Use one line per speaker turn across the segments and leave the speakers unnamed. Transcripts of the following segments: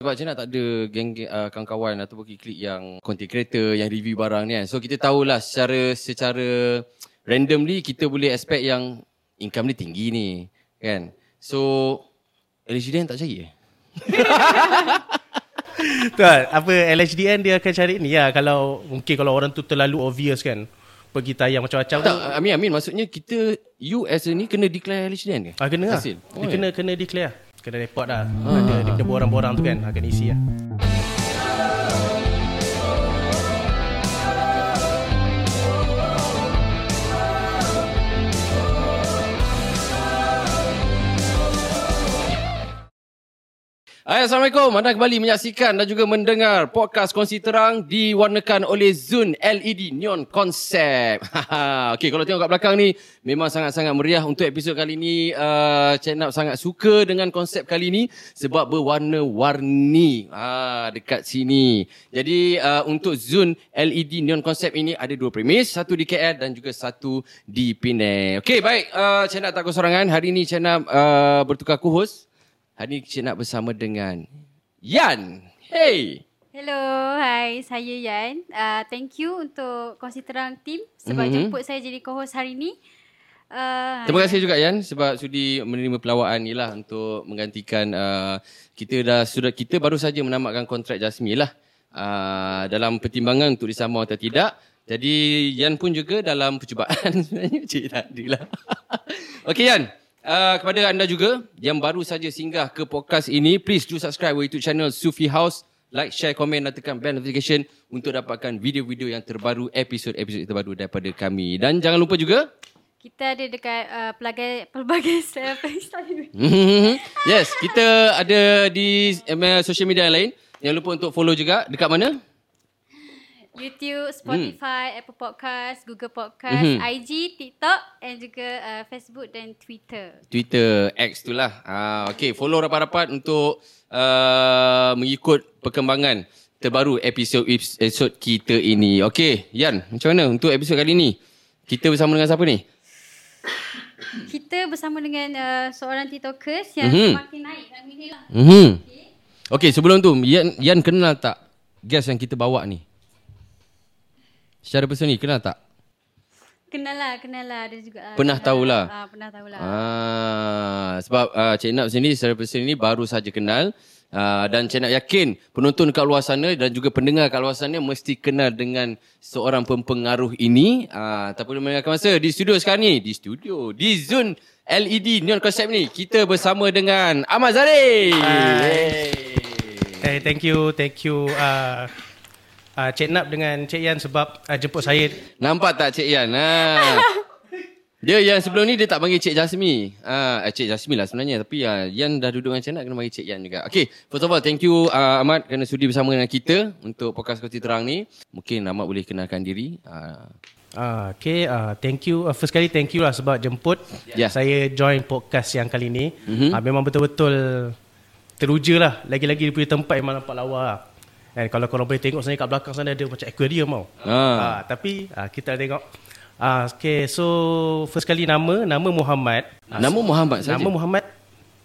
Sebab nak tak ada geng uh, kawan-kawan ataupun klik yang content creator yang review barang ni kan. So kita tahulah secara secara randomly kita boleh expect yang income ni tinggi ni kan. So LHDN tak percaya?
Tuan, apa LHDN dia akan cari ni ya kalau mungkin kalau orang tu terlalu obvious kan pergi tayang macam-macam
Tak, Amin Amin maksudnya kita you as a ni kena declare LHDN ke?
Ah kena lah.
Hasil.
Dia kena kena declare. Kena report dah. Ada dia punya borang-borang tu kan akan isi lah.
Hai, Assalamualaikum. Anda kembali menyaksikan dan juga mendengar podcast Kongsi Terang diwarnakan oleh Zun LED Neon Concept. Okey, kalau tengok kat belakang ni memang sangat-sangat meriah untuk episod kali ni. Uh, Cik Nap sangat suka dengan konsep kali ni sebab berwarna-warni ah, dekat sini. Jadi uh, untuk Zun LED Neon Concept ini ada dua premis. Satu di KL dan juga satu di Penang. Okey, baik. Uh, Cik Nap tak kesorangan. Hari ni Cik Nap uh, bertukar co-host. Hari ni Cik nak bersama dengan Yan. Hey.
Hello, hai, saya Yan. Uh, thank you untuk kongsi terang team sebab
Mhm.
mm-hmm. jemput saya jadi co-host hari ni. Uh,
Terima kasih juga Yan sebab sudi menerima pelawaan ni lah untuk menggantikan uh, kita dah sudah kita baru saja menamatkan kontrak Jasmine lah. Uh, dalam pertimbangan untuk disambung atau tidak. Jadi Yan pun juga dalam percubaan sebenarnya cik tak lah. Okey Yan. Uh, kepada anda juga yang baru saja singgah ke podcast ini, please do subscribe our YouTube channel Sufi House. Like, share, komen dan tekan bell notification untuk dapatkan video-video yang terbaru, episod-episod terbaru daripada kami. Dan jangan lupa juga
Kita ada dekat uh, pelbagai pelbagai
yes, kita ada di uh, social media yang lain. Jangan lupa untuk follow juga. Dekat mana?
YouTube, Spotify, Apple Podcast, Google Podcast,
Mhm.
IG, TikTok dan juga uh, Facebook dan Twitter.
Twitter X tu lah. Ah, okay, follow rapat-rapat untuk uh, mengikut perkembangan terbaru episod episod kita ini. Okay, Yan, macam mana untuk episod kali ni? Kita bersama dengan siapa ni?
Kita bersama dengan uh, seorang TikTokers yang
Mhm.
mm-hmm. semakin naik dalam ini lah.
Mhm. Okay, sebelum tu, Yan, Yan kenal tak guest yang kita bawa ni? Secara personal kenal tak?
Kenal lah, kenal lah. Ada juga lah.
Pernah
Kenal
tahulah.
Ah, pernah tahulah.
Ah, sebab uh, Cik Nap sendiri secara personal ni baru saja kenal. Uh, dan Cik Nap yakin penonton kat luar sana dan juga pendengar kat luar sana mesti kenal dengan seorang pempengaruh ini. Uh, tak perlu melengahkan masa di studio sekarang ni. Di studio. Di Zone LED Neon Concept ni. Kita bersama dengan Ahmad Zari. Hey.
Hey, thank you, thank you uh, uh, Cik Nap dengan Cik Yan sebab uh, jemput saya.
Nampak tak Cik Yan? Ha. Dia yang sebelum ni dia tak panggil Cik Jasmi. Ah, eh, Cik Jasmi lah sebenarnya. Tapi uh, Yan dah duduk dengan Cik Nak kena panggil Cik Yan juga. Okay, first of all thank you uh, Ahmad kerana sudi bersama dengan kita untuk podcast Koti Terang ni. Mungkin Ahmad boleh kenalkan diri. Uh,
Uh, okay, uh, thank you. Uh, first kali thank you lah sebab jemput
Ya.
saya join podcast yang kali ni.
Mhm.
Uh, memang betul-betul teruja lah. Lagi-lagi dia punya tempat memang nampak lawa lah. And kalau korang boleh tengok sebenarnya kat belakang sana ada macam aquarium tau.
Ah.
Uh, tapi uh, kita tengok. Uh, okay, so first kali nama, nama Muhammad. Uh,
nama Muhammad saja.
Nama Muhammad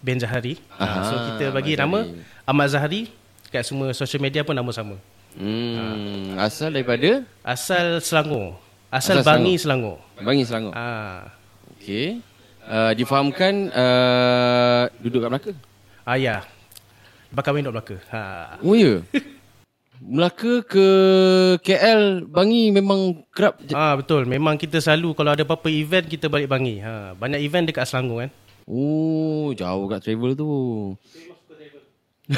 bin Zahari.
Aha,
so kita bagi
Ahmad
nama
Zahari.
Ahmad Zahari. Kat semua social media pun nama sama.
hmm, asal daripada
Asal Selangor. Asal,
Asal
Bangi Selangor.
Bangi Selangor.
Ah.
Okay. Uh, difahamkan uh, duduk kat Melaka?
Ah ya. Bakal duduk Melaka. Ha.
Oh ya? Melaka ke KL Bangi memang kerap
Ah betul. Memang kita selalu kalau ada apa-apa event kita balik Bangi. Ha. Banyak event dekat Selangor kan.
Oh, jauh kat travel tu.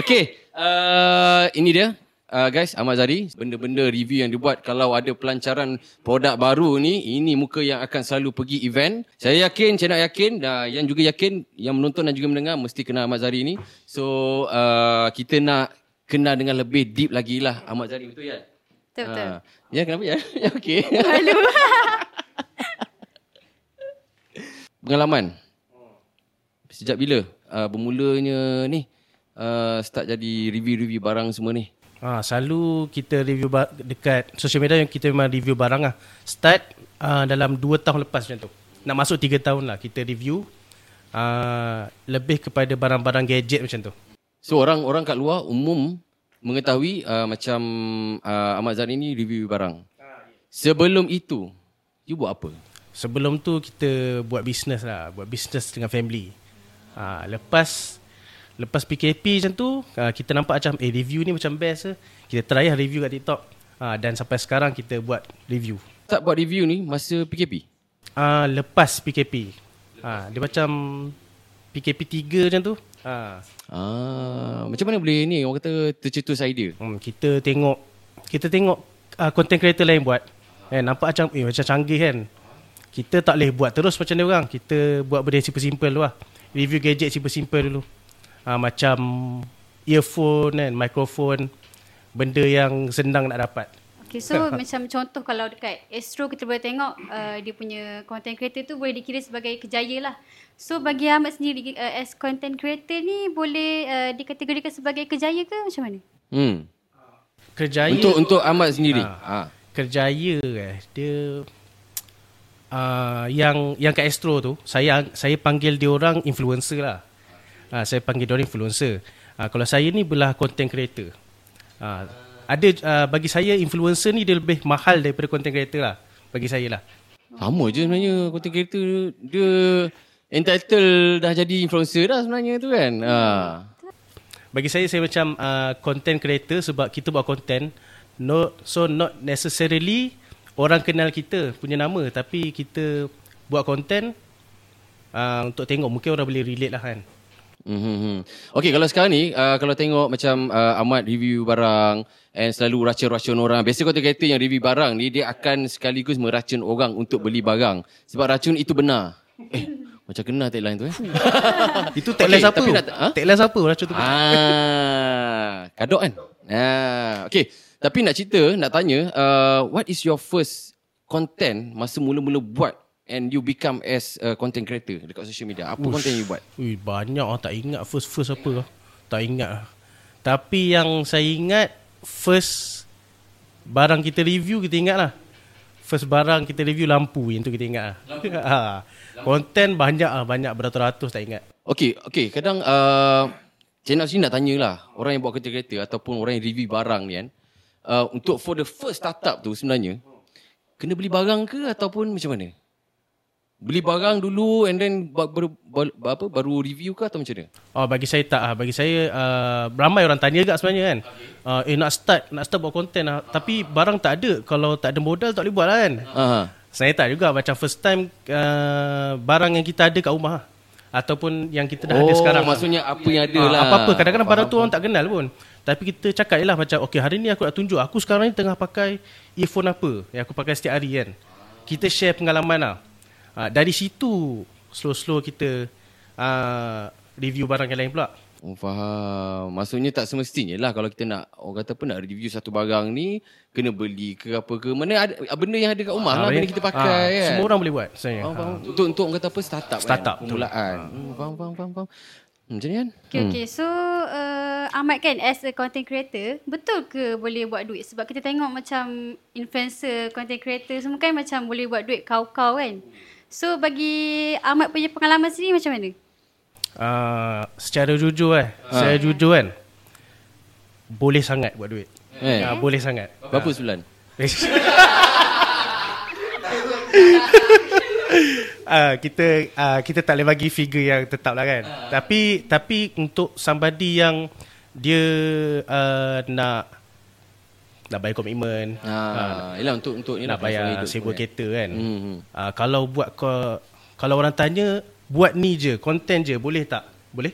okay, uh, ini dia. Uh, guys, Ahmad Zari, benda-benda review yang dibuat kalau ada pelancaran produk baru ni, ini muka yang akan selalu pergi event. Saya yakin, saya nak yakin, uh, yang juga yakin, yang menonton dan juga mendengar mesti kenal Ahmad Zari ni. So, uh, kita nak kenal dengan lebih deep lagi lah Ahmad Zari, betul ya?
Betul, betul.
Ah. Ya, kenapa ya? ya, okey.
Malu.
Pengalaman. Sejak bila uh, bermulanya ni uh, start jadi review-review barang semua ni?
Ha, selalu kita review ba- dekat social media yang kita memang review barang lah. Start uh, dalam 2 tahun lepas macam tu. Nak masuk 3 tahun lah kita review. Uh, lebih kepada barang-barang gadget macam tu.
So orang orang kat luar umum mengetahui uh, macam uh, Ahmad Zani ni review barang. Sebelum itu, you buat apa?
Sebelum tu kita buat bisnes lah, buat bisnes dengan family. Ha, lepas lepas PKP macam tu, ha, kita nampak macam eh review ni macam best ke. Kita try lah review kat TikTok. Ha, dan sampai sekarang kita buat review.
Tak buat review ni masa PKP?
Ah ha, lepas PKP. Ha, dia macam PKP 3 macam tu. Ha.
Ah, macam mana boleh ni orang kata tercetus idea?
Hmm, kita tengok kita tengok uh, content creator lain buat. Eh, nampak macam eh macam canggih kan. Kita tak boleh buat terus macam dia orang. Kita buat benda simple-simple dulu lah. Review gadget simple-simple dulu. Uh, macam earphone kan, microphone. Benda yang senang nak dapat.
Okay, so macam contoh kalau dekat Astro kita boleh tengok uh, dia punya content creator tu boleh dikira sebagai kejaya lah. So bagi Ahmad sendiri uh, as content creator ni boleh uh, dikategorikan sebagai kejaya ke macam mana?
Hmm.
Kerjaya
Untuk untuk Ahmad sendiri.
Ah.
Ha.
kerjaya eh dia uh, yang yang kat Astro tu saya saya panggil dia orang influencer lah. Uh, saya panggil dia orang influencer. Uh, kalau saya ni belah content creator. Uh, ada uh, bagi saya influencer ni dia lebih mahal daripada content creator lah bagi saya lah.
Sama je sebenarnya content creator dia entitled dah jadi influencer dah sebenarnya tu kan. Ha.
Bagi saya saya macam uh, content creator sebab kita buat content no so not necessarily orang kenal kita punya nama tapi kita buat content uh, untuk tengok mungkin orang boleh relate lah kan.
Mm-hmm. Okay kalau sekarang ni uh, kalau tengok macam uh, Ahmad review barang and selalu racun-racun orang. Biasa content creator yang review barang ni dia akan sekaligus meracun orang untuk beli barang. Sebab racun itu benar. Eh macam kena tagline tu eh.
Itu tagline
Okay,
siapa?
tapi nak- ha?
Tagline siapa racun tu?
Ah, kadok kan? Ah, okay. Tapi nak cerita, nak tanya, uh, what is your first content masa mula-mula buat and you become as a content creator dekat social media? Apa
Ush.
content you buat?
Ui, banyak lah tak ingat first-first apa lah. Tak ingat lah. Tapi yang saya ingat first barang kita review kita ingat lah. First barang kita review lampu yang tu kita ingat lah. ha. Konten banyak lah, banyak beratus-ratus tak ingat.
Okay, okay. Kadang uh, channel sini nak tanyalah orang yang buat content creator ataupun orang yang review barang ni kan. Uh, untuk for the first startup tu sebenarnya, kena beli barang ke ataupun macam mana? Beli barang dulu and then ba- baru, baru, apa, baru review ke atau macam mana?
Oh bagi saya tak ah. Bagi saya uh, ramai orang tanya juga sebenarnya kan. Uh, eh nak start nak start buat konten lah. Tapi barang tak ada. Kalau tak ada modal tak boleh buat lah kan.
Aha.
Saya tak juga macam first time uh, barang yang kita ada kat rumah. Ataupun yang kita dah ada sekarang.
maksudnya apa yang ada
Ah,
lah.
Apa-apa kadang-kadang barang tu orang tak kenal pun. Tapi kita cakap je lah macam okay hari ni aku nak tunjuk aku sekarang ni tengah pakai earphone apa yang aku pakai setiap hari kan. Kita share pengalaman lah. Uh, dari situ slow-slow kita uh, review barang yang lain pula.
Oh, faham. Maksudnya tak semestinya lah kalau kita nak, orang kata apa, nak review satu barang ni, kena beli ke apa ke. Mana ada, benda yang ada kat rumah lah,
Ah,
benda kita pakai
ah,
kan.
Semua orang boleh buat sebenarnya.
Faham, faham.
Ah.
Untuk, untuk orang kata apa, startup,
Startup,
kan.
betul.
Permulaan. Hmm, faham, faham, faham, faham. Hmm, macam ni kan?
Okay, okay. So, uh, Ahmad kan as a content creator, betul ke boleh buat duit? Sebab kita tengok macam influencer, content creator semua kan macam boleh buat duit kau-kau kan. So, bagi Ahmad punya pengalaman sendiri macam mana?
Uh, secara jujur eh, secara jujur kan. Boleh sangat buat duit.
Eh.
Ah, boleh sangat.
Berapa sebulan?
Ah kita uh, kita tak boleh bagi figure yang tetap lah kan. Tapi tapi untuk somebody yang dia uh, nak nak bayar komitmen,
Ah, yelah untuk untuk ni
nak
lah, kelangsungan
bayar sewa
kan.
kereta kan.
Hmm.
Uh, kalau buat ko, kalau orang tanya buat ni je, konten je, boleh tak? Boleh.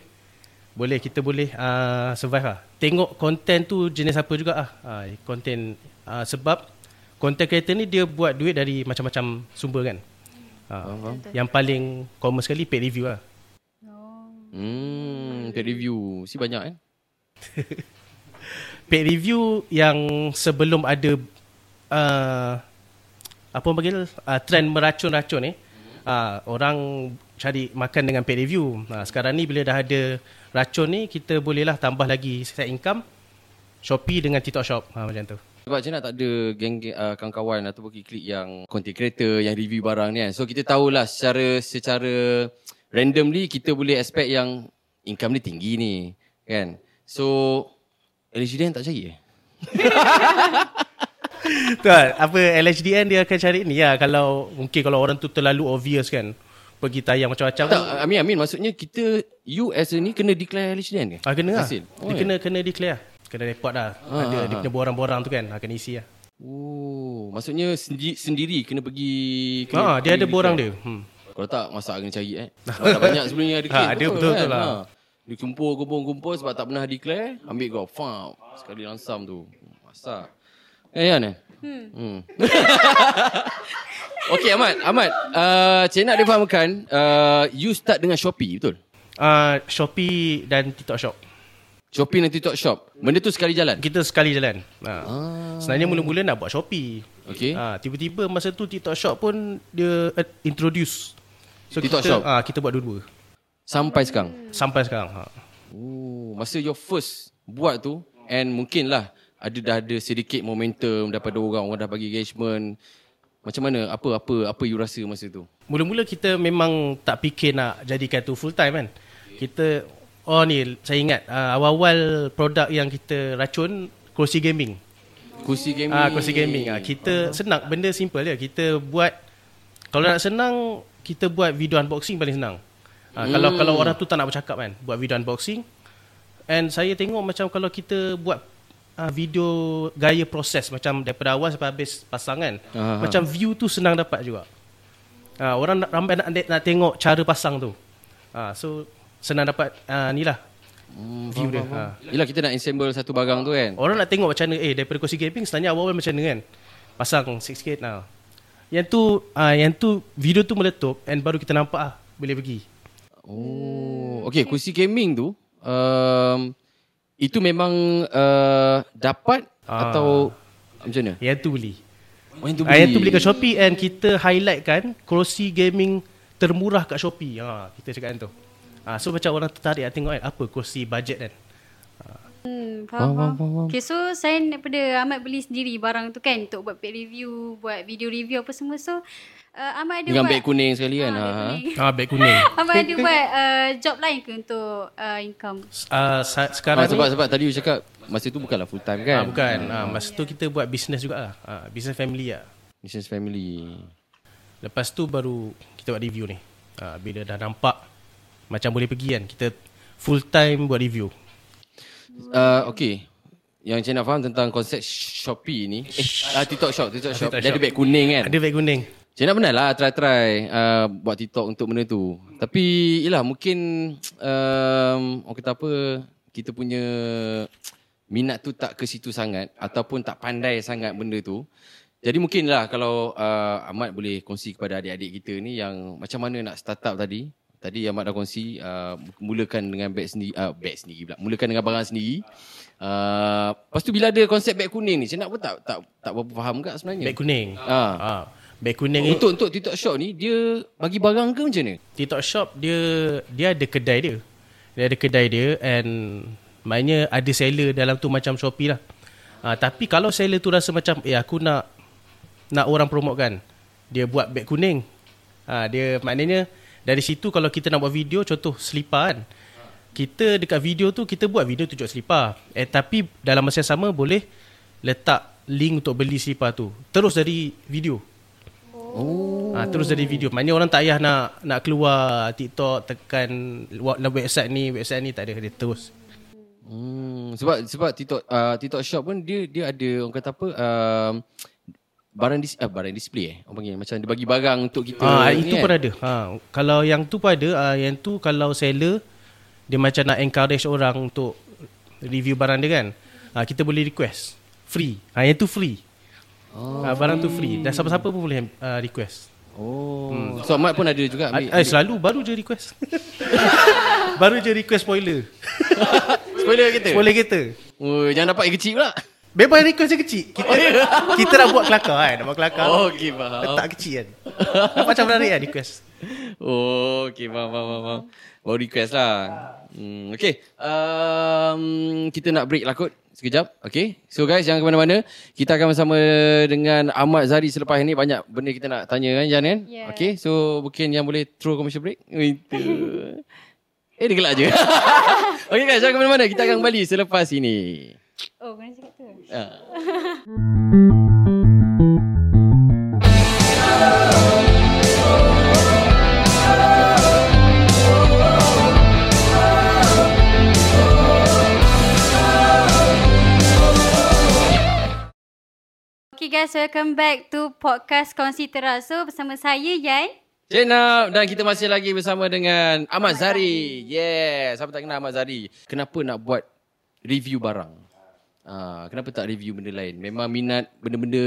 Boleh kita boleh uh, survive lah. Tengok konten tu jenis apa juga ah. Uh, konten uh, sebab content creator ni dia buat duit dari macam-macam sumber kan. Uh, yang paling common sekali paid review lah.
Hmm, paid review. Si banyak kan?
Paid review yang sebelum ada uh, apa panggil uh, trend meracun-racun ni uh, orang cari makan dengan paid review. Uh, sekarang ni bila dah ada racun ni kita bolehlah tambah lagi side income Shopee dengan TikTok Shop uh, macam tu.
Sebab macam tak ada geng uh, kawan-kawan ataupun klik yang content creator yang review barang ni kan. So kita tahulah secara secara randomly kita boleh expect yang income ni tinggi ni kan. So LHDN tak cari eh?
Tuan, apa LHDN dia akan cari ni ya kalau mungkin kalau orang tu terlalu obvious kan pergi tayang macam-macam
Tak, Amin Amin maksudnya kita you as a ni kena declare LHDN ke?
Ah kena lah.
Hasil.
Dia kena kena declare. Kena report dah.
Ah,
Ada
ah,
dia punya borang-borang tu kan akan isi lah.
Oh, maksudnya sendiri, sendiri kena pergi
Ha, dia ada borang dia. Hmm.
Kalau tak masak kena cari eh. Kalau tak banyak sebelum ni ada
Ha, ada betul-betul lah.
Ha. Dia kumpul kumpul kumpul sebab tak pernah declare, ambil kau fam sekali langsam tu. Masak. Eh Yan eh? Hmm. hmm. Okey Ahmad, Ahmad, uh, Cik nak dia fahamkan, uh, you start dengan Shopee, betul?
Ah, Shopee dan TikTok Shop.
Shopee dan TikTok Shop. Benda tu sekali jalan.
Kita sekali jalan. Ha.
Ah.
Sebenarnya mula-mula nak buat Shopee.
Okey.
Ha, tiba-tiba masa tu TikTok Shop pun dia uh, introduce. So
TikTok
kita,
Shop?
Ah, kita buat dua-dua.
Sampai sekarang.
Sampai sekarang. Ha.
Oh, masa your first buat tu and mungkin lah ada dah ada sedikit momentum daripada orang orang dah bagi engagement. Macam mana? Apa apa apa you rasa masa tu?
Mula-mula kita memang tak fikir nak jadikan tu full time kan. Kita oh ni saya ingat uh, awal-awal produk yang kita racun kursi gaming.
Kursi gaming.
Ah kursi gaming. Ah kita senang benda simple je. Kita buat kalau nak senang kita buat video unboxing paling senang. Ah
Hmm.
kalau kalau orang tu tak nak bercakap kan, buat video unboxing. And saya tengok macam kalau kita buat uh, video gaya proses macam daripada awal sampai habis pasangan,
Aha.
macam view tu senang dapat juga. Ah orang nak, ramai nak, nak tengok cara pasang tu. Ah so senang dapat uh, ni lah
Hmm,
view dia. Ah.
Yelah kita nak assemble satu barang tu kan.
Orang nak tengok macam mana eh daripada kursi gaming sebenarnya awal-awal macam mana kan. Pasang 6K nah. Yang tu uh, yang tu video tu meletup and baru kita nampak ah boleh pergi.
Oh, okey kursi gaming tu um, itu memang uh, dapat
Ah.
atau macam mana?
Yang tu beli.
Oh, yang tu
Ah, yang tu beli kat Shopee and kita highlight kan kursi gaming termurah kat Shopee. Ha kita cakap kan tu. Ah so macam orang tertarik nak tengok kan apa kursi budget kan.
Hmm, faham, faham. Okay, so saya daripada Ahmad beli sendiri barang tu kan untuk buat paid review, buat video review apa semua. So, uh, Ahmad ada
dengan
buat...
beg kuning sekali kan.
Ah,
Ha.
beg
ha.
kuning.
Ah beg kuning.
Ahmad ada buat uh, job lain ke untuk uh, income?
Ah sa-
Ah,
sekarang
sebab
ni
sebab tadi you cakap masa tu bukanlah full time kan?
ah, bukan. Ah masa tu kita buat business juga lah. Ah business family lah.
Business family.
Lepas tu baru kita buat review ni. Ha, bila dah nampak macam boleh pergi kan, kita full time buat review.
Uh, okay. Yang saya nak faham tentang konsep Shopee ni. Eh, uh, TikTok Shop. TikTok Shop.
TikTok
Dia ada beg kuning kan?
Ada beg kuning.
Saya nak pernah lah try-try uh, buat TikTok untuk benda tu. Tapi yelah mungkin um, orang kata apa, kita punya minat tu tak ke situ sangat ataupun tak pandai sangat benda tu. Jadi mungkin lah kalau uh, Ahmad boleh kongsi kepada adik-adik kita ni yang macam mana nak start up tadi. Tadi Ahmad dah kongsi uh, mulakan dengan beg sendiri, uh, beg sendiri pula. Mulakan dengan barang sendiri. Uh, lepas tu bila ada konsep beg kuning ni, saya nak pun tak tak tak berapa faham kat sebenarnya.
Beg kuning.
Ah.
Ha. Beg kuning ni
Untuk untuk TikTok Shop ni dia bagi barang ke macam mana?
TikTok Shop dia dia ada kedai dia. Dia ada kedai dia and maknanya ada seller dalam tu macam Shopee lah. Ha, tapi kalau seller tu rasa macam eh aku nak nak orang promote kan. Dia buat beg kuning. Ha, dia maknanya dari situ kalau kita nak buat video contoh selipar kan. Kita dekat video tu kita buat video tunjuk selipar. Eh tapi dalam masa yang sama boleh letak link untuk beli selipar tu. Terus dari video. Oh. Ha, terus dari video. Maknanya orang tak payah nak nak keluar TikTok tekan website ni, website ni tak ada dia terus.
Hmm, sebab sebab TikTok uh, TikTok Shop pun dia dia ada orang kata apa um, barang dis, uh, barang display eh orang panggil macam dia bagi barang untuk kita
Ah itu
kan?
pun ada. Ha kalau yang tu pun ada, ah, yang tu kalau seller dia macam nak encourage orang untuk review barang dia kan. Ah kita boleh request free. Ah yang tu free. Oh. Ah, barang tu free. Dan siapa-siapa pun boleh uh, request.
Oh. Hmm. So Ahmad pun ada juga ambil.
Eh, selalu baru je request. baru je request spoiler.
Spoiler kita.
Spoiler kereta.
Oh, jangan dapat yang kecil pula.
Memang request dia kecil. Kita kita nak buat kelakar kan. Nak buat kelakar.
Oh, okey faham.
Letak kecil kan. Macam menarik kan request.
Oh, okey faham faham faham. Baru request lah. Hmm, okay. Um, kita nak break lah kot. Sekejap. Okay. So guys, jangan ke mana-mana. Kita akan bersama dengan Ahmad Zari selepas ini. Banyak benda kita nak tanya kan, Jan kan?
Yeah.
Okay. So, mungkin yang boleh throw commercial break. Oh, Itu. Eh dia gelak je. okay guys, jangan ke mana-mana. Kita akan kembali selepas ini.
Oh, kena cakap tu.
Ah.
Okay guys, welcome back to podcast Kongsi Terasu bersama saya Yan.
Jenab dan kita masih lagi bersama dengan Ahmad Zari. Yes, siapa tak kenal Ahmad Zari? Kenapa nak buat review barang? Ah, kenapa tak review benda lain? Memang minat benda-benda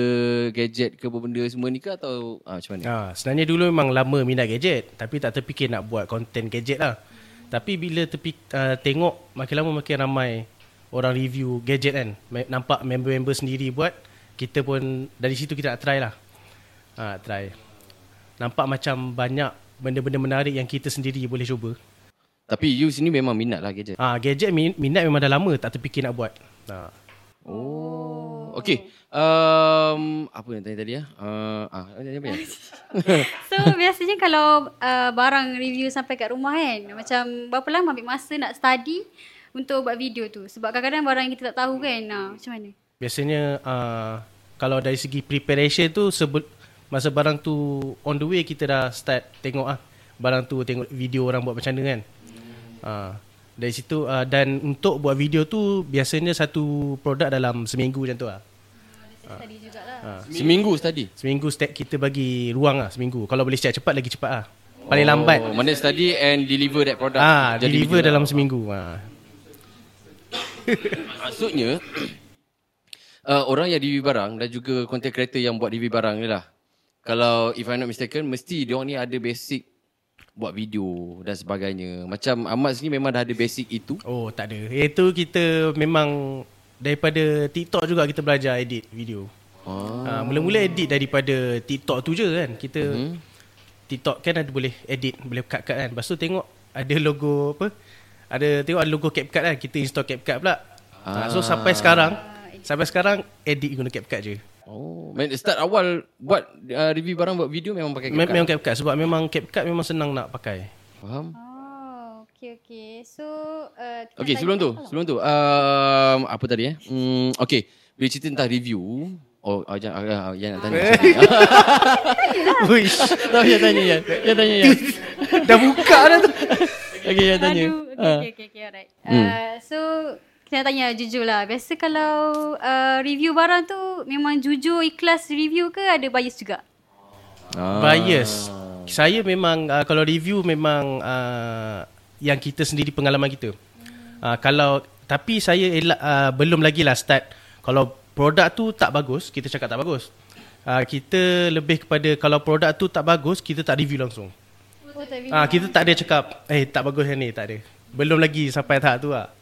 gadget ke benda semua ni ke atau ah, macam mana?
Ha, sebenarnya dulu memang lama minat gadget tapi tak terfikir nak buat konten gadget lah. Tapi bila terpi, uh, tengok makin lama makin ramai orang review gadget kan. Nampak member-member sendiri buat, kita pun dari situ kita nak try lah. Ha, try. Nampak macam banyak benda-benda menarik yang kita sendiri boleh cuba.
Tapi you sini memang minat lah gadget.
Ah, gadget min- minat memang dah lama tak terfikir nak buat. Ha.
Oh. Okay. Um, apa yang tanya tadi ya? Uh, ah, tanya apa ya?
So biasanya kalau uh, barang review sampai kat rumah kan Macam berapa lama ambil masa nak study Untuk buat video tu Sebab kadang-kadang barang yang kita tak tahu kan uh, Macam mana?
Biasanya uh, kalau dari segi preparation tu sebut masa barang tu on the way kita dah start tengok ah barang tu tengok video orang buat macam mana kan. Uh, dari situ uh, dan untuk buat video tu biasanya satu produk dalam seminggu macam tu lah.
Study jugalah
Seminggu study.
Seminggu step kita bagi ruang lah seminggu. Kalau boleh siap cepat lagi cepat lah. Paling lambat.
Oh, mana study and deliver that product.
Ah,
Jadi
deliver dalam
lah.
seminggu. Ah.
Maksudnya uh, orang yang review barang dan juga content creator yang buat review barang ni lah. Kalau if I'm not mistaken mesti dia ni ada basic buat video dan sebagainya. Macam Ahmad sini memang dah ada basic itu.
Oh, tak ada. Itu kita memang daripada TikTok juga kita belajar edit video.
Oh.
Ha, mula-mula edit daripada TikTok tu je kan. Kita hmm. TikTok kan ada boleh edit, boleh cut-cut kan. Lepas tu tengok ada logo apa? Ada tengok ada logo CapCut kan. Kita install CapCut pula. Ah. Ha, so sampai sekarang sampai sekarang edit guna CapCut je.
Oh, main start awal buat uh, review barang buat video memang pakai CapCut.
memang CapCut sebab memang CapCut memang senang nak pakai.
Faham?
Oh, okay okay So uh,
Okay,
tanya-
sebelum tu, sebelum tu, um, apa tadi eh? Hmm, okay, bila cerita tentang review, oh, oh jangan, uh, yang nak tanya.
Uish.
Tahu yang tanya ya. Yang tanya ya.
Dah buka dah tu.
Okay, yang tanya.
Aduh, okay,
Ah.
okay, okay, okay, alright. Uh, so, kita nak tanya jujur lah. Biasa kalau uh, review barang tu memang jujur ikhlas review ke ada bias juga?
Ah.
Bias. Saya memang uh, kalau review memang uh, yang kita sendiri pengalaman kita. Uh, kalau tapi saya elak uh, belum lagi lah start. Kalau produk tu tak bagus, kita cakap tak bagus. Uh, kita lebih kepada kalau produk tu tak bagus, kita tak review langsung.
Oh, tak review.
Ah kita tak ada cakap eh tak bagus yang ni, tak ada. Belum lagi sampai tahap tu lah.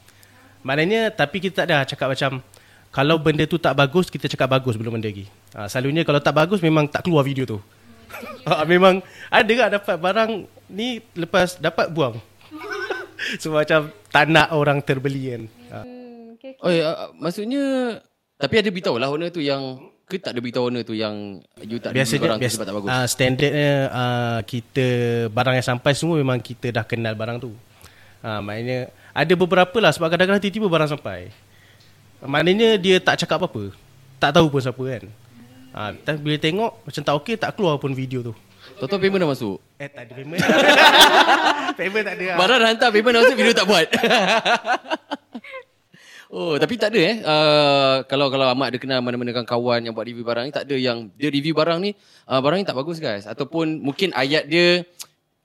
Maknanya tapi kita tak ada cakap macam kalau benda tu tak bagus, kita cakap bagus belum benda lagi. Ah selalunya kalau tak bagus memang tak keluar video tu. ah, memang ada tak dapat barang ni lepas dapat buang. so macam tak nak orang terbeli kan.
Okay, okay.
Oh, ya, uh, maksudnya tapi ada beritahu lah owner tu yang ke tak ada beritahu owner tu yang you tak
Biasanya
barang
biasa,
sebab tak bagus.
uh, standardnya uh, kita barang yang sampai semua memang kita dah kenal barang tu. Uh, maknanya ada beberapa lah sebab kadang-kadang tiba-tiba barang sampai. Maknanya dia tak cakap apa-apa. Tak tahu pun siapa kan. Tapi bila tengok macam tak okey tak keluar pun video tu.
Toto payment dah masuk.
Eh tak ada payment. payment tak ada lah.
Barang dah hantar payment dah masuk video tak buat. oh, tapi tak ada eh. Uh, kalau kalau Ahmad ada kenal mana-mana kawan yang buat review barang ni tak ada yang dia review barang ni uh, barang ni tak bagus guys ataupun mungkin ayat dia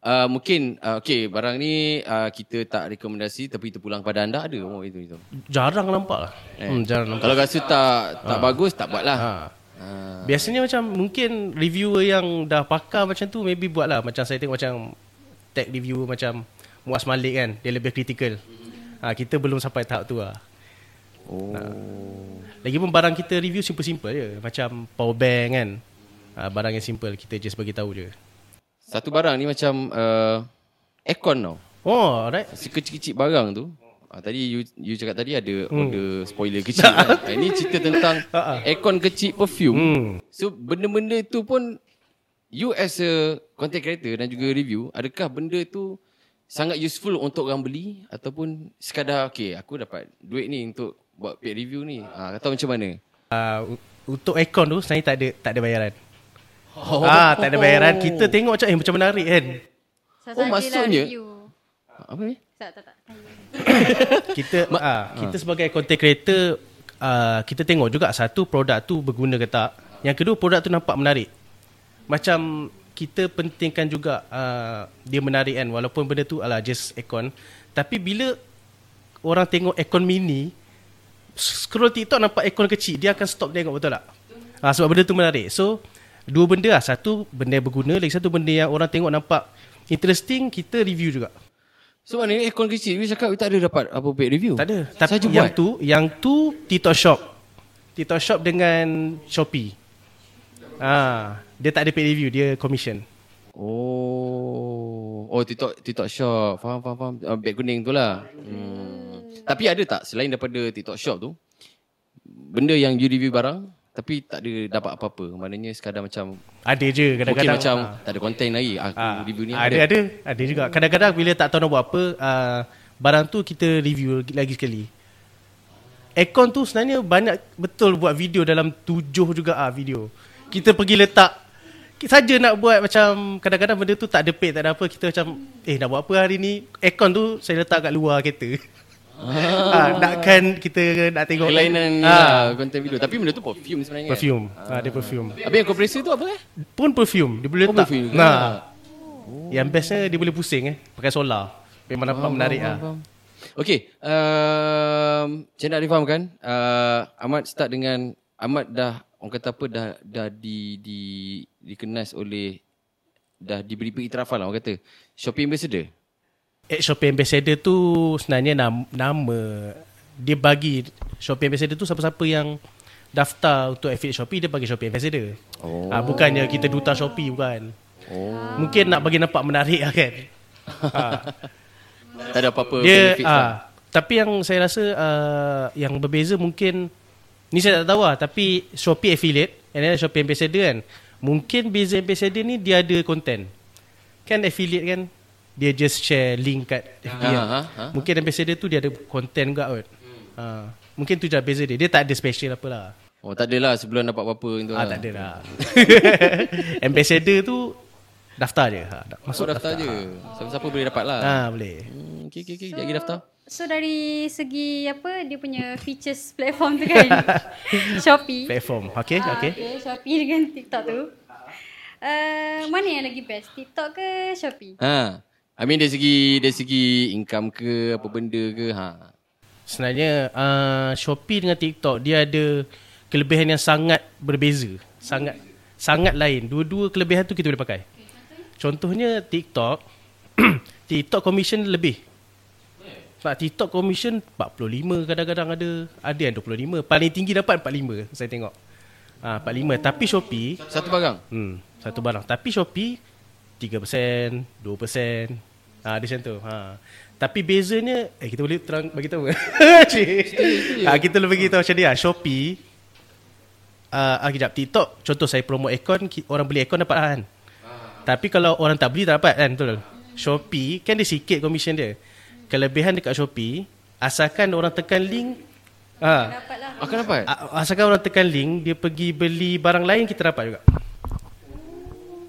Uh, mungkin uh, okay barang ni uh, kita tak rekomendasi tapi terpulang pada anda ada oh itu itu.
Jarang nampak lah.
Eh.
Hmm, jarang nampak.
Kalau rasa tak tak bagus tak buatlah.
Ha.
Ha.
Biasanya macam mungkin reviewer yang dah pakar macam tu maybe buat lah. Macam saya tengok macam tag reviewer macam Muaz Malik kan. Dia lebih kritikal. Ha, kita belum sampai tahap tu lah.
Oh.
Lagipun barang kita review simple-simple je. Macam power bank kan. Ha, barang yang simple kita just bagi tahu je.
Satu barang ni macam uh, aircon tau.
Oh, alright.
Si kecil-kecil barang tu. Ah, tadi you, you cakap tadi ada hmm. order spoiler kecil kan. Ah, Ini cerita tentang aircon kecil perfume.
Hmm.
So benda-benda tu pun you as a content creator dan juga review, adakah benda tu sangat useful untuk orang beli ataupun sekadar okay aku dapat duit ni untuk buat paid review ni. Ha, atau macam mana?
Uh, untuk aircon tu sebenarnya tak ada tak ada bayaran. Oh. Ah, tak ada bayaran. Kita tengok macam eh macam menarik kan.
Saja
Oh,
lah
maksudnya-
review.
Apa ni?
Tak, tak, tak.
Kita ah, kita sebagai content creator uh, kita tengok juga satu produk tu berguna ke tak. Yang kedua produk tu nampak menarik. Macam kita pentingkan juga uh, dia menarik kan walaupun benda tu adalah just aircon. Tapi bila orang tengok aircon mini scroll TikTok nampak aircon kecil dia akan stop tengok betul tak? Ah, sebab benda tu menarik. So dua benda lah. Satu benda berguna lagi satu benda yang orang tengok nampak interesting kita review juga.
So maknanya aircon kecil Dia cakap tak ada dapat apa paid review
Tak ada. Tapi
Saja
yang
buat
tu, yang tu TikTok Shop. TikTok Shop dengan Shopee. Ah, dia tak ada paid review, dia commission.
Oh Oh TikTok TikTok shop Faham faham faham uh, Beg kuning tu lah hmm. Tapi ada tak Selain daripada TikTok shop tu Benda yang you review barang Tapi tak ada dapat apa-apa Maknanya sekadar macam
Ada je kadang-kadang.
macam
ah.
Tak ada konten lagi Aku
Ah,
review ni
ada, ada, ada juga. Kadang-kadang bila tak tahu nak buat apa, uh, barang tu kita review lagi sekali. Aircon tu sebenarnya banyak betul buat video dalam tujuh juga ah video. Kita pergi letak saja nak buat macam kadang-kadang benda tu tak ada paid tak ada apa kita macam eh nak buat apa hari ni aircon tu saya letak kat luar kereta. Ah, nakkan kita nak tengok.
Kelainan ni
ah,
lah Konten video. Tapi benda tu perfume sebenarnya.
Perfume. Ah, dia perfume.
Habis yang compressor tu apa eh?
Pun perfume. Dia boleh
Oh,
letak.
perfume.
Nah. Yang bestnya Dia boleh pusing eh. Pakai solar. Memang nampak menarik ah.
Okay um, Macam nak difahamkan uh, Ahmad start dengan Ahmad dah Orang kata apa Dah, dah di, di, dikenas oleh Dah diberi pengiktirafan lah orang kata. Shopee Ambassador.
Eh, Shopee Ambassador tu Sebenarnya nama, nama Dia bagi Shopee Ambassador tu Siapa-siapa yang Daftar untuk affiliate Shopee Dia bagi Shopee Ambassador.
Oh.
ah, Bukannya kita duta Shopee Bukan.
Oh.
Mungkin nak bagi nampak menarik lah kan. Ah.
Tak ada apa-apa
Dia
benefits lah.
ah, Tapi yang saya rasa uh, Yang berbeza mungkin Ni saya tak tahu lah Tapi Shopee affiliate And then Shopee ambassador kan. Mungkin beza ambassador ni Dia ada content. Kan affiliate kan Dia just share link kat FB
Ha, ha, ha.
Mungkin ambassador tu Dia ada content juga kot. Ha. Mungkin tu je beza dia. Dia tak ada special apa lah
Oh tak adalah sebelum dapat apa-apa itu
Ah,
lah.
tak ada lah Ambassador tu Daftar je. Ha.
Masuk daftar, je. Siapa-siapa boleh dapat lah.
Ha, Boleh.
Hmm, Okay okay okay Sekejap lagi daftar.
So dari segi apa dia punya features platform tu kan? Shopee.
Platform. Okay,
Ah,
okay.
okay Shopee dengan TikTok tu. Uh, Mana yang lagi best? TikTok ke Shopee?
Ha I mean dari segi dari segi income ke apa benda ke ha.
Sebenarnya uh, Shopee dengan TikTok dia ada kelebihan yang sangat berbeza, sangat sangat lain. Dua-dua kelebihan tu kita boleh pakai. Contohnya TikTok, TikTok commission lebih. Sebab TikTok commission 45 kadang-kadang ada, ada yang 25. Paling tinggi dapat 45 saya tengok. Ah ha, 45 tapi Shopee
Satu barang.
Hmm, satu barang. Tapi Shopee 3%, 2%. Ha, dia macam tu. Ha. Tapi bezanya eh kita boleh terang bagi tahu. Ha, kita boleh bagi tahu macam ni ah. Shopee uh, ah, kejap TikTok contoh saya promote aircon orang beli aircon dapat kan. Tapi kalau orang tak beli tak dapat kan betul. Shopee kan dia sikit commission dia. Kelebihan dekat Shopee asalkan orang tekan link ha,
Dapat lah
Akan dapat?
A- Asalkan orang tekan link Dia pergi beli barang lain Kita dapat juga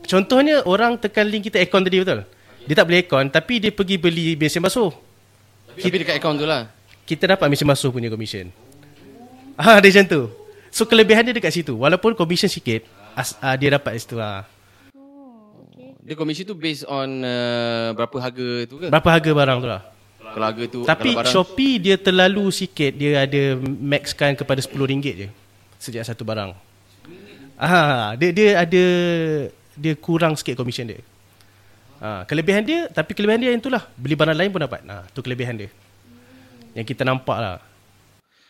Contohnya Orang tekan link kita Aircon tadi betul? Dia tak beli aircon Tapi dia pergi beli Mesin basuh.
Tapi dekat akaun tu lah.
Kita dapat mesin basuh punya commission. Ah, Dia macam tu. So kelebihan dia dekat situ. Walaupun commission sikit as, uh, Dia dapat situ lah.
Dia komisi tu based on uh, berapa harga tu ke?
Berapa harga barang tu lah.
Kalau harga tu
Tapi
barang,
Shopee dia terlalu sikit. Dia ada maxkan kepada RM10 je Sejak satu barang. Ah, dia dia ada dia kurang sikit commission dia. Ah, kelebihan dia tapi kelebihan dia yang itulah. Beli barang lain pun dapat. Nah, tu kelebihan dia. Yang kita nampak lah.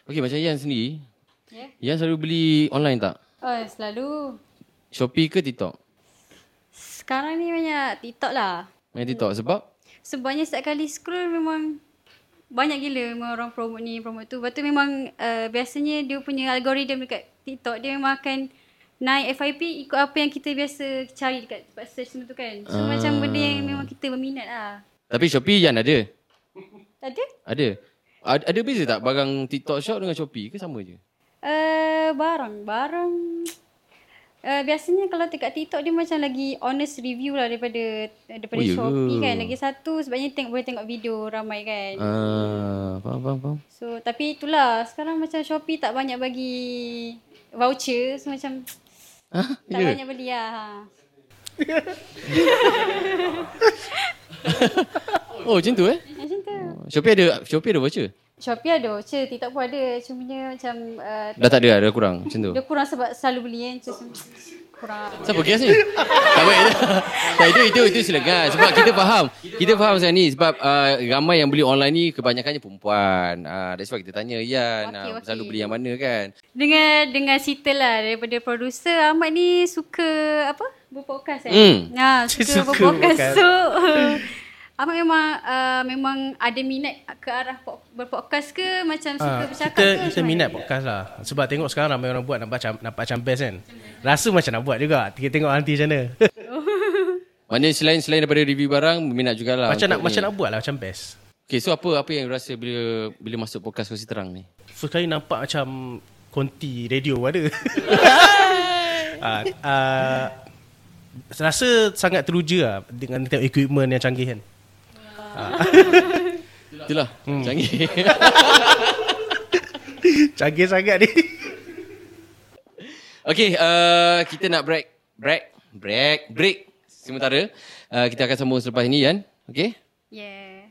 Okey macam Yan sendiri.
Ya.
Yan selalu beli online tak?
Oh selalu
Shopee ke TikTok?
Sekarang ni banyak TikTok lah
Main TikTok sebab
Sebabnya setiap kali scroll memang banyak gila memang orang promote ni promote tu. Lepas tu memang uh, biasanya dia punya algoritma dekat TikTok dia memang akan naik FYP ikut apa yang kita biasa cari dekat tempat search semua tu kan. So
Ah.
macam benda yang memang kita berminat lah.
Tapi Shopee Yan ada.
Ada?
Ada. Ad- Ada beza tak barang TikTok Shop dengan Shopee ke sama je?
Uh, barang, barang. Uh, biasanya kalau dekat TikTok dia macam lagi honest review lah daripada daripada
Oh, ya
Shopee kan. Lagi satu sebabnya tengok boleh tengok video ramai kan.
Ah, faham faham faham.
So tapi itulah sekarang macam Shopee tak banyak bagi voucher so macam
Ah,
tak
ya.
banyak beli lah. Ha.
Oh, macam tu eh?
Macam tu.
Shopee ada Shopee ada voucher?
Shopee ada voucher, TikTok pun ada. Cumanya macam uh,
Dah tak ada, dah kurang macam tu.
dia kurang sebab selalu beli kan. Macam kurang.
Siapa guess ni? tak baik. tak, itu, itu, itu silakan. Sebab kita faham. Kita faham sekarang ni. Sebab uh, ramai yang beli online ni kebanyakannya perempuan. Uh, that's why kita tanya Yan.
Okey,
Okay,
okey.
Selalu beli yang mana kan?
Dengan dengan cerita lah daripada producer Ahmad ni suka apa? Berpodcast eh?
Hmm.
Ha, suka,
Suka
berpodcast. So Ahmad memang uh, memang ada minat ke arah po- berpodcast ke macam suka
Ah,
bercakap
kita
ke?
kita minat podcast lah. Sebab tengok sekarang ramai orang buat nampak macam nampak macam best kan. Rasa macam nak buat juga. Kita tengok nanti macam mana.
Maknanya selain selain daripada review barang, minat jugalah.
macam nak
untuk
macam
ni.
nak buat lah macam best.
Okay, so apa apa yang rasa bila bila masuk podcast Kongsi Terang ni?
First kali nampak macam konti radio ada. ah, ah, rasa sangat teruja lah dengan tengok equipment yang canggih kan.
Itulah, hmm. canggih.
Canggih sangat ni.
okay, uh, kita nak break. Break. Break. Break. Sementara. Uh, kita akan sambung selepas ini, Yan. Okay?
Yeah.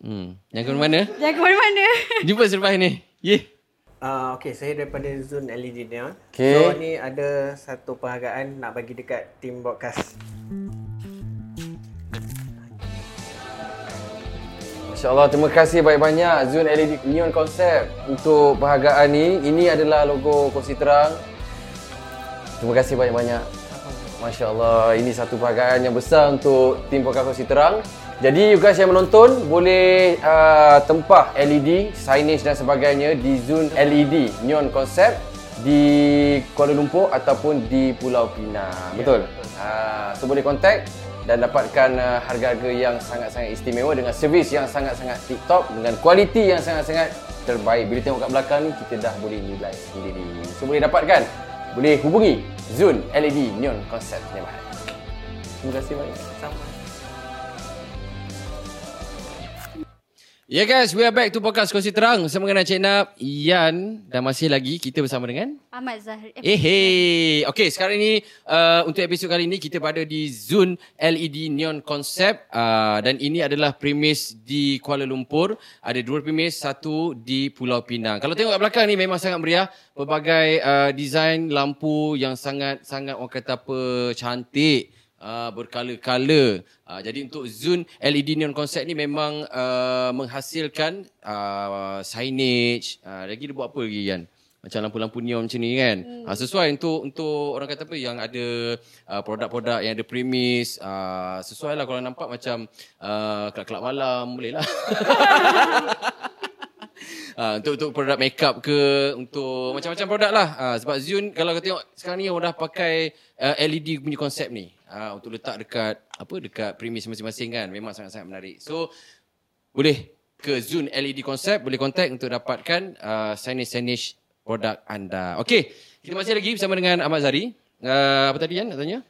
Hmm. Jangan ke mana-mana.
Jangan ke mana-mana.
Jumpa selepas ini. Yeah.
Uh, okay, saya daripada Zone LED Neon.
Okay.
So, ni ada satu penghargaan nak bagi dekat tim broadcast.
Masya Allah, terima kasih banyak-banyak Zun LED Neon Concept untuk penghargaan ni. Ini adalah logo Kursi Terang. Terima kasih banyak-banyak. Masya Allah, ini satu penghargaan yang besar untuk tim podcast Kursi Terang. Jadi you guys yang menonton boleh uh, tempah LED, signage dan sebagainya di Zun LED Neon Concept di Kuala Lumpur ataupun di Pulau Pinang. Betul? Ha, so boleh contact dan dapatkan uh, harga-harga yang sangat-sangat istimewa dengan servis yang sangat-sangat tip-top dengan kualiti yang sangat-sangat terbaik. Bila tengok kat belakang ni kita dah boleh nilai sendiri. So boleh dapatkan, boleh hubungi Zun LED Neon Concept Sdn Terima kasih banyak.
Sama.
Ya yeah guys, we are back to podcast Kongsi Terang bersama dengan Encik Nap, Ian dan masih lagi kita bersama dengan
Ahmad Zahri.
Eh hey. Okay, sekarang ni uh, untuk episod kali ni kita berada di Zun LED Neon Concept uh, dan ini adalah premis di Kuala Lumpur. Ada dua premis, satu di Pulau Pinang. Kalau tengok kat belakang ni memang sangat meriah. Pelbagai uh, design lampu yang sangat-sangat orang kata apa cantik. Uh, berkala-kala. Uh, jadi untuk Zun LED Neon Concept ni memang uh, menghasilkan uh, signage. Uh, lagi dia buat apa lagi Yan? macam lampu-lampu neon macam ni kan. Hmm. Uh, sesuai untuk untuk orang kata apa yang ada uh, produk-produk yang ada premis uh, sesuai lah kalau nampak macam uh, kelab-kelab malam boleh lah. Uh, untuk untuk produk makeup ke untuk macam-macam produk lah uh, sebab Zun kalau kau tengok sekarang ni orang dah pakai uh, LED punya konsep ni uh, untuk letak dekat apa dekat premis masing-masing kan memang sangat-sangat menarik so boleh ke Zun LED Concept boleh contact untuk dapatkan uh, signage-signage produk anda. Okey, kita masih lagi bersama dengan Ahmad Zari. Uh, apa tadi Yan nak tanya?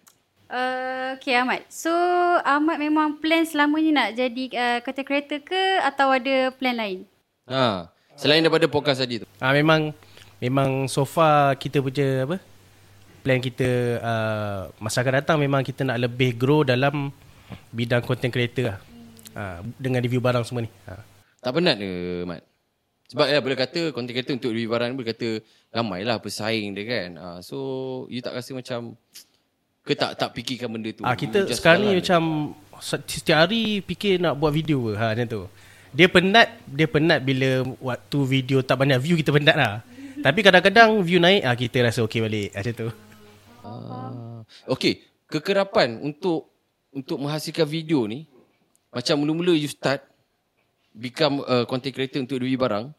Uh, okay Ahmad. So Ahmad memang plan selama ni nak jadi uh, content creator ke atau ada plan lain?
Ha, selain daripada podcast tadi tu.
Ah memang memang so far kita punya apa? Plan kita uh, masa akan datang memang kita nak lebih grow dalam bidang content creator lah. Ah, dengan review barang semua ni. Ah.
Tak penat ke Mat? Sebab ya boleh kata content creator untuk review barang ni boleh kata ramailah pesaing dia kan. Uh, so you tak rasa macam ke tak tak fikirkan benda tu.
Ah kita
Just
sekarang ni macam se- setiap hari fikir nak buat video ke ha macam tu. Dia penat, dia penat bila waktu video tak banyak view kita penat lah. Tapi kadang-kadang view naik ah kita rasa okey balik macam tu.
Ah, okey, kekerapan untuk untuk menghasilkan video ni macam mula-mula you start become a content creator untuk review barang.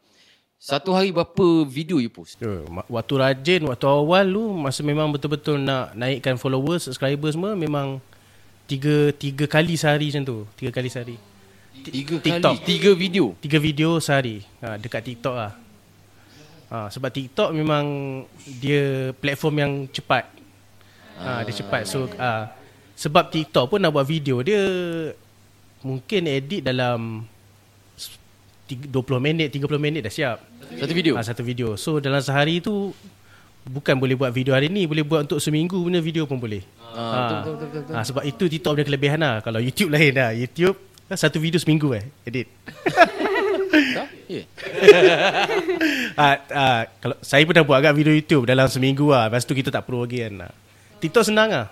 Satu hari berapa video you post?
Ma- Waktu rajin, waktu awal lu masa memang betul-betul nak naikkan followers, subscribers semua memang tiga tiga kali sehari macam tu. Tiga kali sehari.
Tiga
TikTok.
kali, tiga video.
Tiga video sehari ha, dekat TikTok lah. Ha, sebab TikTok memang dia platform yang cepat. Ha, dia cepat. So ha, sebab TikTok pun nak buat video dia mungkin edit dalam s- tiga- 20 minit, 30 minit dah siap.
Satu video.
Ha, satu video. So dalam sehari tu bukan boleh buat video hari ni, boleh buat untuk seminggu punya video pun boleh.
Ah, betul, betul, betul, betul.
Ha, sebab itu TikTok punya kelebihan lah. Kalau YouTube lain dah. YouTube kan satu video seminggu eh edit.
Ya.
Ah, ah, kalau saya pernah buat agak video YouTube dalam seminggu lah. Lepas tu kita tak perlu lagi kan. Ah. TikTok senang lah.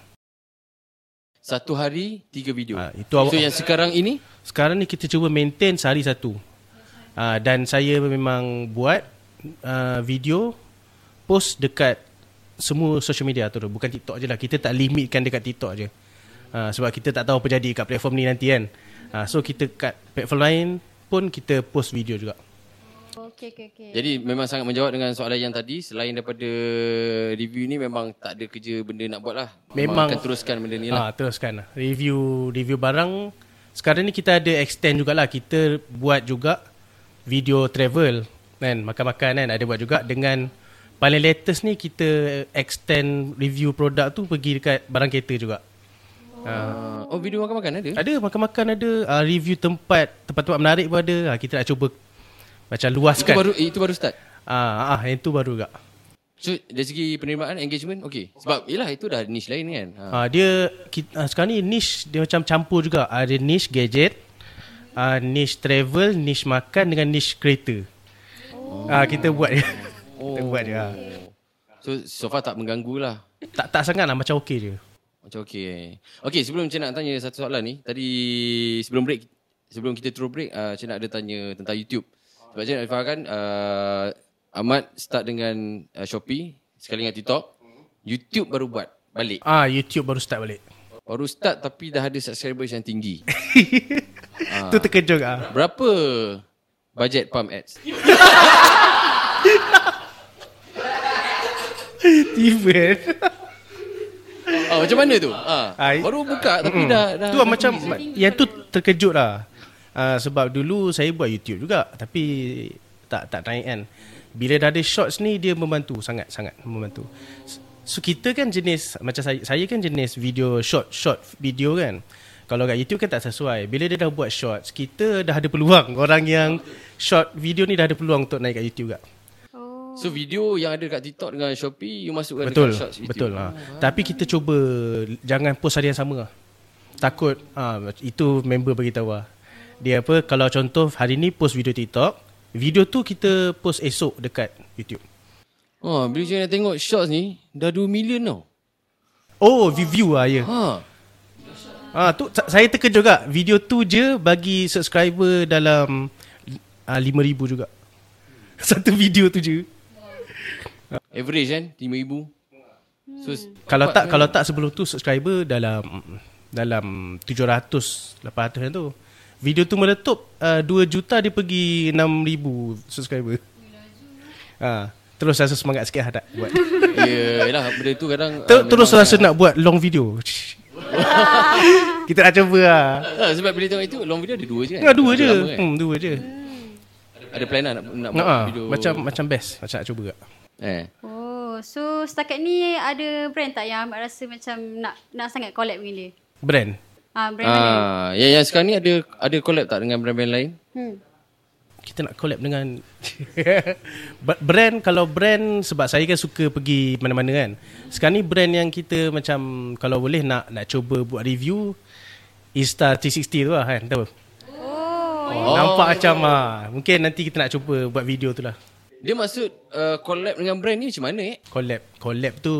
Satu hari, tiga video.
Ah, itu
so yang sekarang ini,
Sekarang ni kita cuba maintain sehari satu. Ah, dan saya memang buat ah, video post dekat semua social media tu. Bukan TikTok je lah. Kita tak limitkan dekat TikTok je. Ah, sebab kita tak tahu apa jadi kat platform ni nanti kan. Ah, so kita kat platform lain pun kita post video juga.
Okey, okey, okey.
jadi memang sangat menjawab dengan soalan yang tadi. Selain daripada review ni memang tak ada kerja benda nak buat lah.
Memang-
akan teruskan benda ni lah.
Ah, teruskan lah. Review review barang. Sekarang ni kita ada extend jugalah. Kita buat juga video travel kan, makan-makan kan ada buat juga dengan paling latest ni kita extend review produk tu pergi dekat barang kereta juga.
Ah, oh video makan-makan ada?
Ada makan-makan ada, uh, review tempat, tempat-tempat menarik pun ada. Ah, kita nak cuba macam
Itu
luaskan.
baru itu baru start.
Ah, ah, yang tu baru juga.
So dari segi penerimaan engagement okey. Sebab yalah itu dah niche lain kan. Ha.
Ha, dia kita, uh, sekarang ni niche dia macam campur juga. Ada niche gadget, uh, niche travel, niche makan dengan niche kereta. Oh. Uh, kita buat dia. kita buat dia. ah.
So so far tak mengganggu lah.
Tak tak sangat lah macam okey je.
Macam okey. Okey, sebelum Cik nak tanya satu soalan ni, tadi sebelum break sebelum kita terus break, uh, Cik nak ada tanya tentang YouTube. Sebab Cik nak fahamkan uh, Ahmad start dengan uh, Shopee, sekali dengan TikTok. YouTube baru buat balik.
Ah YouTube baru start balik.
Baru start tapi dah ada subscribers yang tinggi.
Ah. Tu terkejut ah.
Berapa bajet pump ads?
Tiba.
Oh, macam mana tu? Ah, baru buka tapi dah dah
tu lah macam yang tu terkejut lah. Uh, sebab dulu saya buat YouTube juga tapi tak tak naik kan. Bila dah ada shorts ni dia membantu sangat sangat membantu. So kita kan jenis macam saya saya kan jenis video short short video kan. Kalau kat YouTube kan tak sesuai. Bila dia dah buat shorts, kita dah ada peluang. Orang yang short video ni dah ada peluang untuk naik kat YouTube juga.
Oh.
So video yang ada kat TikTok dengan Shopee you masukkan
Betul,
dekat shorts YouTube.
betul. Ha. Tapi kita cuba jangan post hari yang sama lah. Takut ha, itu member bagi tahu lah. Dia apa kalau contoh hari ni post video TikTok, video tu kita post esok dekat YouTube.
Oh, bila saya nak tengok shorts ni dah 2 million tau.
Oh, review lah ya.
Ha.
Ha, tu sa- saya terkejut juga. Video tu je bagi subscriber dalam uh, 5000 juga. Satu video tu je.
Average kan 5000. So
Kalau tak kalau tak sebelum tu subscriber dalam dalam 700 800 macam tu. Video tu meletup uh, 2 juta dia pergi 6000 subscriber. Ha, terus rasa semangat sikit lah tak buat.
Yalah benda tu kadang
Ter,
ah,
terus rasa nak buat long video. Kita nak cuba lah.
Ah, sebab bila tengok itu long video ada dua je kan.
Ya, dua je.
Lama kan?
Hmm, dua je.
Ada plan lah nak, nak buat
Ha,
video.
macam macam best. Macam nak cuba
eh.
Oh, so setakat ni ada brand tak yang Ahmad rasa macam nak nak sangat collab dengan dia?
Brand.
Ah, brand mana?
Ah, yang, yang sekarang ni ada ada collab tak dengan brand-brand lain?
Hmm.
kita nak collab dengan brand kalau brand sebab saya kan suka pergi mana-mana kan. Sekarang ni brand yang kita macam kalau boleh nak nak cuba buat review Insta 360 tu lah kan tahu.
Oh,
Oh. Nampak macam ah mungkin nanti kita nak cuba buat video tu lah.
Dia maksud uh, collab dengan brand ni macam mana eh?
Collab collab tu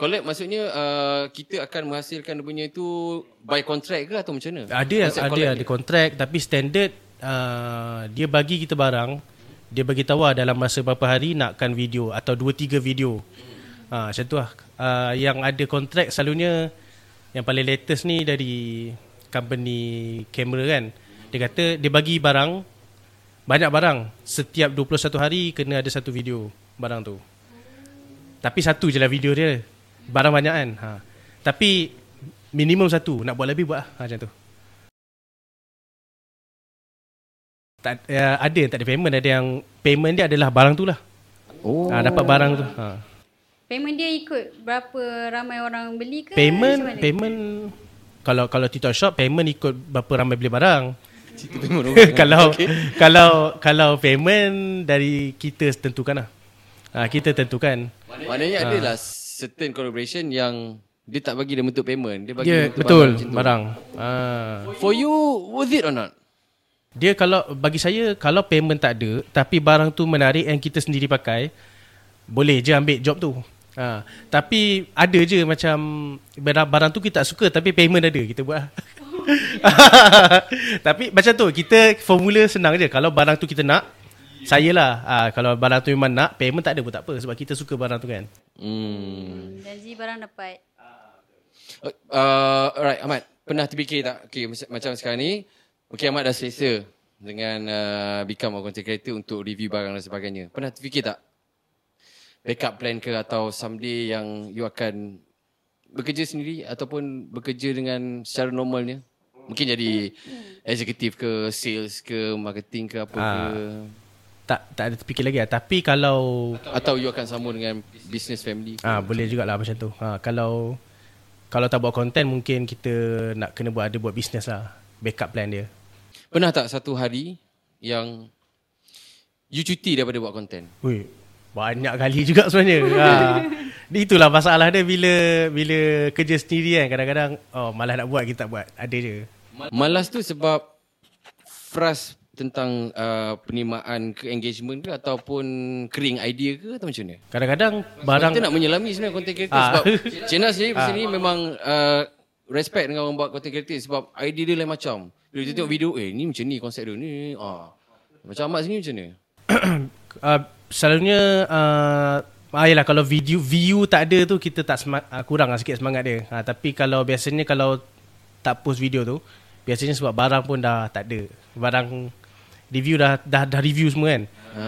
Collab maksudnya uh, kita akan menghasilkan dia punya tu by contract ke atau macam mana?
ada
Konsep
ada ada kontrak tapi standard uh, dia bagi kita barang dia bagi tahu lah dalam masa berapa hari nakkan video atau 2 3 video. Ha macam tu lah. Uh, yang ada kontrak selalunya yang paling latest ni dari company kamera kan. Dia kata dia bagi barang banyak barang setiap 21 hari kena ada satu video barang tu. Tapi satu je lah video dia. Barang banyak kan. Ha. Tapi minimum satu. Nak buat lebih buat lah. Ha, macam tu. tak, uh, ada yang tak ada payment, ada yang payment dia adalah barang tu lah.
Oh.
Ah, dapat barang tu. Ha.
Payment dia ikut berapa ramai orang beli ke?
Payment, payment kalau kalau TikTok Shop payment ikut berapa ramai beli barang.
Payment orang.
kalau kalau kalau payment dari kita tentukan lah. Ha, kita tentukan.
Maknanya ada lah certain collaboration yang dia tak bagi dalam bentuk payment. Dia bagi dalam bentuk
betul
barang.
barang. Ha.
For you, worth it or not?
Dia kalau bagi saya kalau payment tak ada tapi barang tu menarik yang kita sendiri pakai boleh je ambil job tu. Ha. Tapi ada je macam barang, barang tu kita tak suka tapi payment ada kita buat. tapi macam tu kita formula senang je kalau barang tu kita nak saya lah ha, kalau barang tu memang nak payment tak ada pun tak apa sebab kita suka barang tu kan.
Hmm.
Janji barang dapat.
Uh, alright, Ahmad. Pernah terfikir tak? Okay, macam, macam sekarang ni, okay, Ahmad dah selesa dengan uh, become a content creator untuk review barang dan sebagainya. Pernah terfikir tak? Backup plan ke atau someday yang you akan bekerja sendiri ataupun bekerja dengan secara normalnya? Mungkin jadi eksekutif ke, sales ke, marketing ke apa ke.
Tak tak ada terfikir lagi lah. Tapi kalau
Atau you akan sambung dengan business family.
Ah boleh jugalah macam tu. Ha, kalau kalau tak buat konten mungkin kita nak kena buat ada buat bisnes lah. Backup plan dia.
Pernah tak satu hari yang you cuti daripada buat konten?
Ui, banyak kali juga sebenarnya. ha. Itulah masalah dia bila bila kerja sendiri kan kadang-kadang oh malas nak buat kita tak buat. Ada je.
Malas tu sebab frust tentang uh, penerimaan ke engagement ke ataupun kering idea ke atau macam mana?
Kadang-kadang
Barang kita nak menyelami sebenarnya content creator
Ah.
sebab Cina sendiri di sini memang uh, respect dengan orang buat content creator sebab idea dia lain macam. Bila kita tengok video, eh ni macam ni konsep dia ni. Ah. Macam Ahmad sini macam ni.
uh, selalunya uh, ah, yalah, kalau video view tak ada tu kita tak sema- uh, kurang lah sikit semangat dia. Ha, tapi kalau biasanya kalau tak post video tu biasanya sebab barang pun dah tak ada. Barang review dah dah, dah review semua kan. Ha.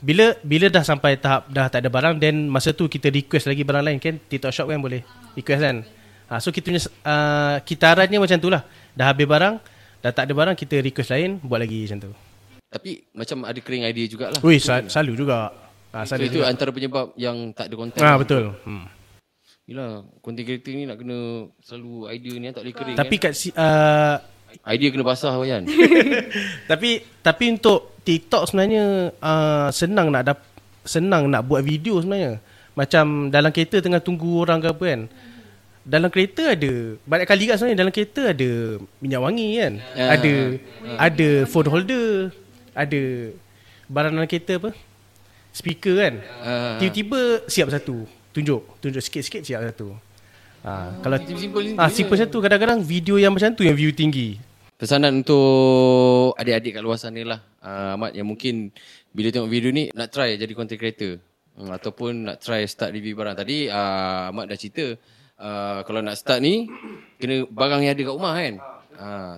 Bila bila dah sampai tahap dah tak ada barang then masa tu kita request lagi barang lain kan TikTok shop kan boleh request kan. Ha, so kita punya uh, kitarannya macam tu lah. Dah habis barang, dah tak ada barang kita request lain buat lagi macam tu.
Tapi macam ada kering idea jugalah.
Wih, sal- selalu juga. Ha, selalu
itu
juga.
antara penyebab yang tak ada konten.
Ah betul. Hmm.
Yelah, content creator ni nak kena selalu idea ni tak boleh kering
Tapi
kan.
kat si, uh,
Idea kena basah kan.
tapi tapi untuk TikTok sebenarnya uh, senang nak dap, senang nak buat video sebenarnya. Macam dalam kereta tengah tunggu orang ke apa kan. Dalam kereta ada banyak kali kat sebenarnya dalam kereta ada minyak wangi kan.
Ah.
Ada ada phone holder, ada barang dalam kereta apa? Speaker kan.
Ah.
Tiba-tiba siap satu. Tunjuk, tunjuk sikit-sikit siap satu. Ha, kalau
Simple-simple
ah
je.
simple satu kadang-kadang video yang macam tu yang view tinggi.
Pesanan untuk adik-adik kat luar sana lah. Uh, Ahmad yang mungkin bila tengok video ni nak try jadi content creator. Hmm, ataupun nak try start review barang. Tadi uh, Ahmad dah cerita uh, kalau nak start ni kena barang yang ada kat rumah kan. Uh,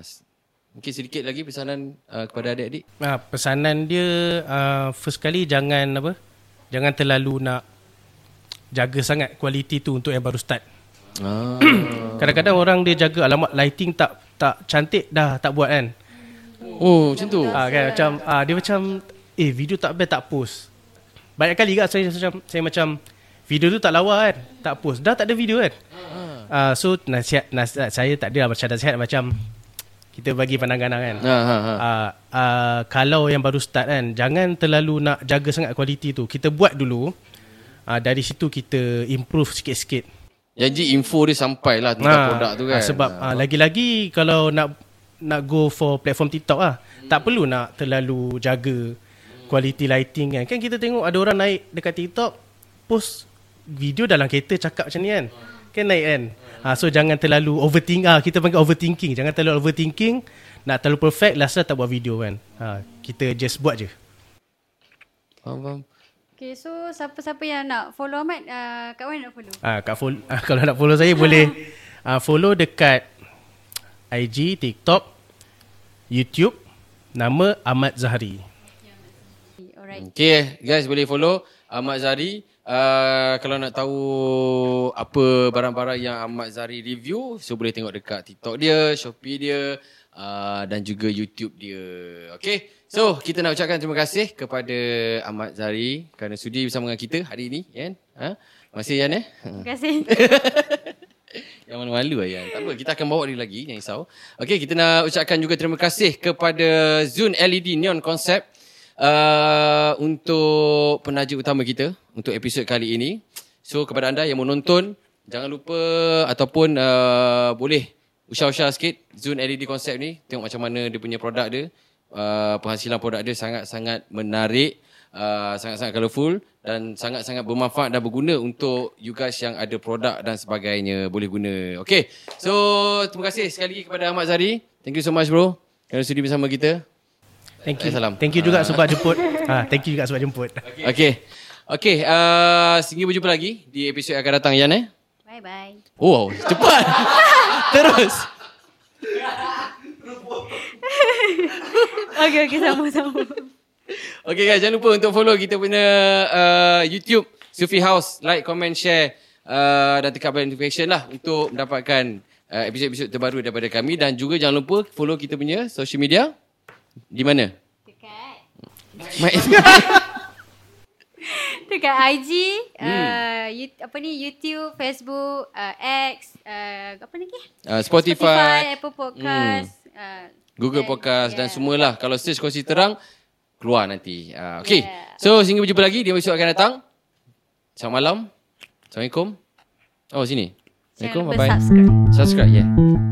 mungkin sedikit lagi pesanan uh, kepada adik-adik.
Ah, pesanan dia uh, first kali jangan apa? Jangan terlalu nak jaga sangat kualiti tu untuk yang baru start.
Ah.
Kadang-kadang orang dia jaga alamat lighting tak tak cantik dah tak buat kan.
Oh macam tu.
Ah kan macam ah dia macam eh video tak best tak post. Banyak kali kan saya macam saya macam video tu tak lawa kan, tak post. Dah tak ada video kan. Ah so nasihat, nasihat saya tak ada macam nasihat macam kita bagi pandangan lah kan.
Ha, ha, ha.
uh, uh, kalau yang baru start kan jangan terlalu nak jaga sangat kualiti tu kita buat dulu uh, dari situ kita improve sikit-sikit
Janji info dia sampai lah tentang
Ah,
produk tu kan.
ah, sebab uh, lagi-lagi kalau nak nak go for platform TikTok ah tak perlu nak terlalu jaga quality lighting kan. Kan kita tengok ada orang naik dekat TikTok post video dalam kereta cakap macam ni kan. Kan naik kan. Ha, so jangan terlalu overthink ah kita panggil overthinking. Jangan terlalu overthinking nak terlalu perfect last tak buat video kan. Ha, kita just buat je.
Faham, faham.
Okay, so siapa-siapa yang nak follow Ahmad, uh, kat mana nak follow?
Ah, kat follow, ah, kalau nak follow saya boleh ah, follow dekat IG, TikTok, YouTube nama Ahmad Zahri.
Alright.
Okay guys boleh follow Ahmad Zari. Uh, kalau nak tahu apa barang-barang yang Ahmad Zari review, so boleh tengok dekat TikTok dia, Shopee dia uh, dan juga YouTube dia. Okay, So, kita nak ucapkan terima kasih kepada Ahmad Zari kerana sudi bersama dengan kita hari ini, Yan. Ha? Masih Yan eh?
Terima kasih.
Yang malu-malu lah Yan. Tak apa, kita akan bawa dia lagi, jangan risau. Okey, kita nak ucapkan juga terima kasih kepada Zun LED Neon Concept uh, untuk penaja utama kita untuk episod kali ini. So, kepada anda yang menonton, jangan lupa ataupun uh, boleh usah-usah sikit Zun LED Concept ni. Tengok macam mana dia punya produk dia. Uh, penghasilan produk dia sangat-sangat menarik. Uh, sangat-sangat colourful dan sangat-sangat bermanfaat dan berguna untuk you guys yang ada produk dan sebagainya boleh guna. Okay, so terima kasih sekali lagi kepada Ahmad Zari. Thank you so much bro kerana sudi bersama kita.
Thank you.
Eh, salam.
Thank you juga sebab jemput. Ah, thank you juga sebab jemput.
Okay, okay uh, sehingga berjumpa lagi di episod yang akan datang Yan eh.
Bye-bye.
Oh, cepat. Terus.
Okay, okay. Sama-sama.
Okay guys, jangan lupa untuk follow kita punya uh, YouTube Sufi House, like, comment, share uh, dan tekan bell notification lah untuk mendapatkan uh, episod-episod terbaru daripada kami dan juga jangan lupa follow kita punya social media di mana?
Dekat.
My-
Dekat IG, hmm. uh, you- apa ni, YouTube, Facebook, uh, X, uh, apa lagi?
uh, Spotify,
Apple Podcast. Uh,
Google
dan-
Podcast dan
yeah.
semualah. Kalau search kongsi terang keluar nanti. Uh, okay.
Yeah.
So sehingga berjumpa lagi di episod akan datang. Selamat malam. Assalamualaikum. Oh sini. Assalamualaikum.
lupa
Bye bye.
subscribe.
Subscribe, yeah.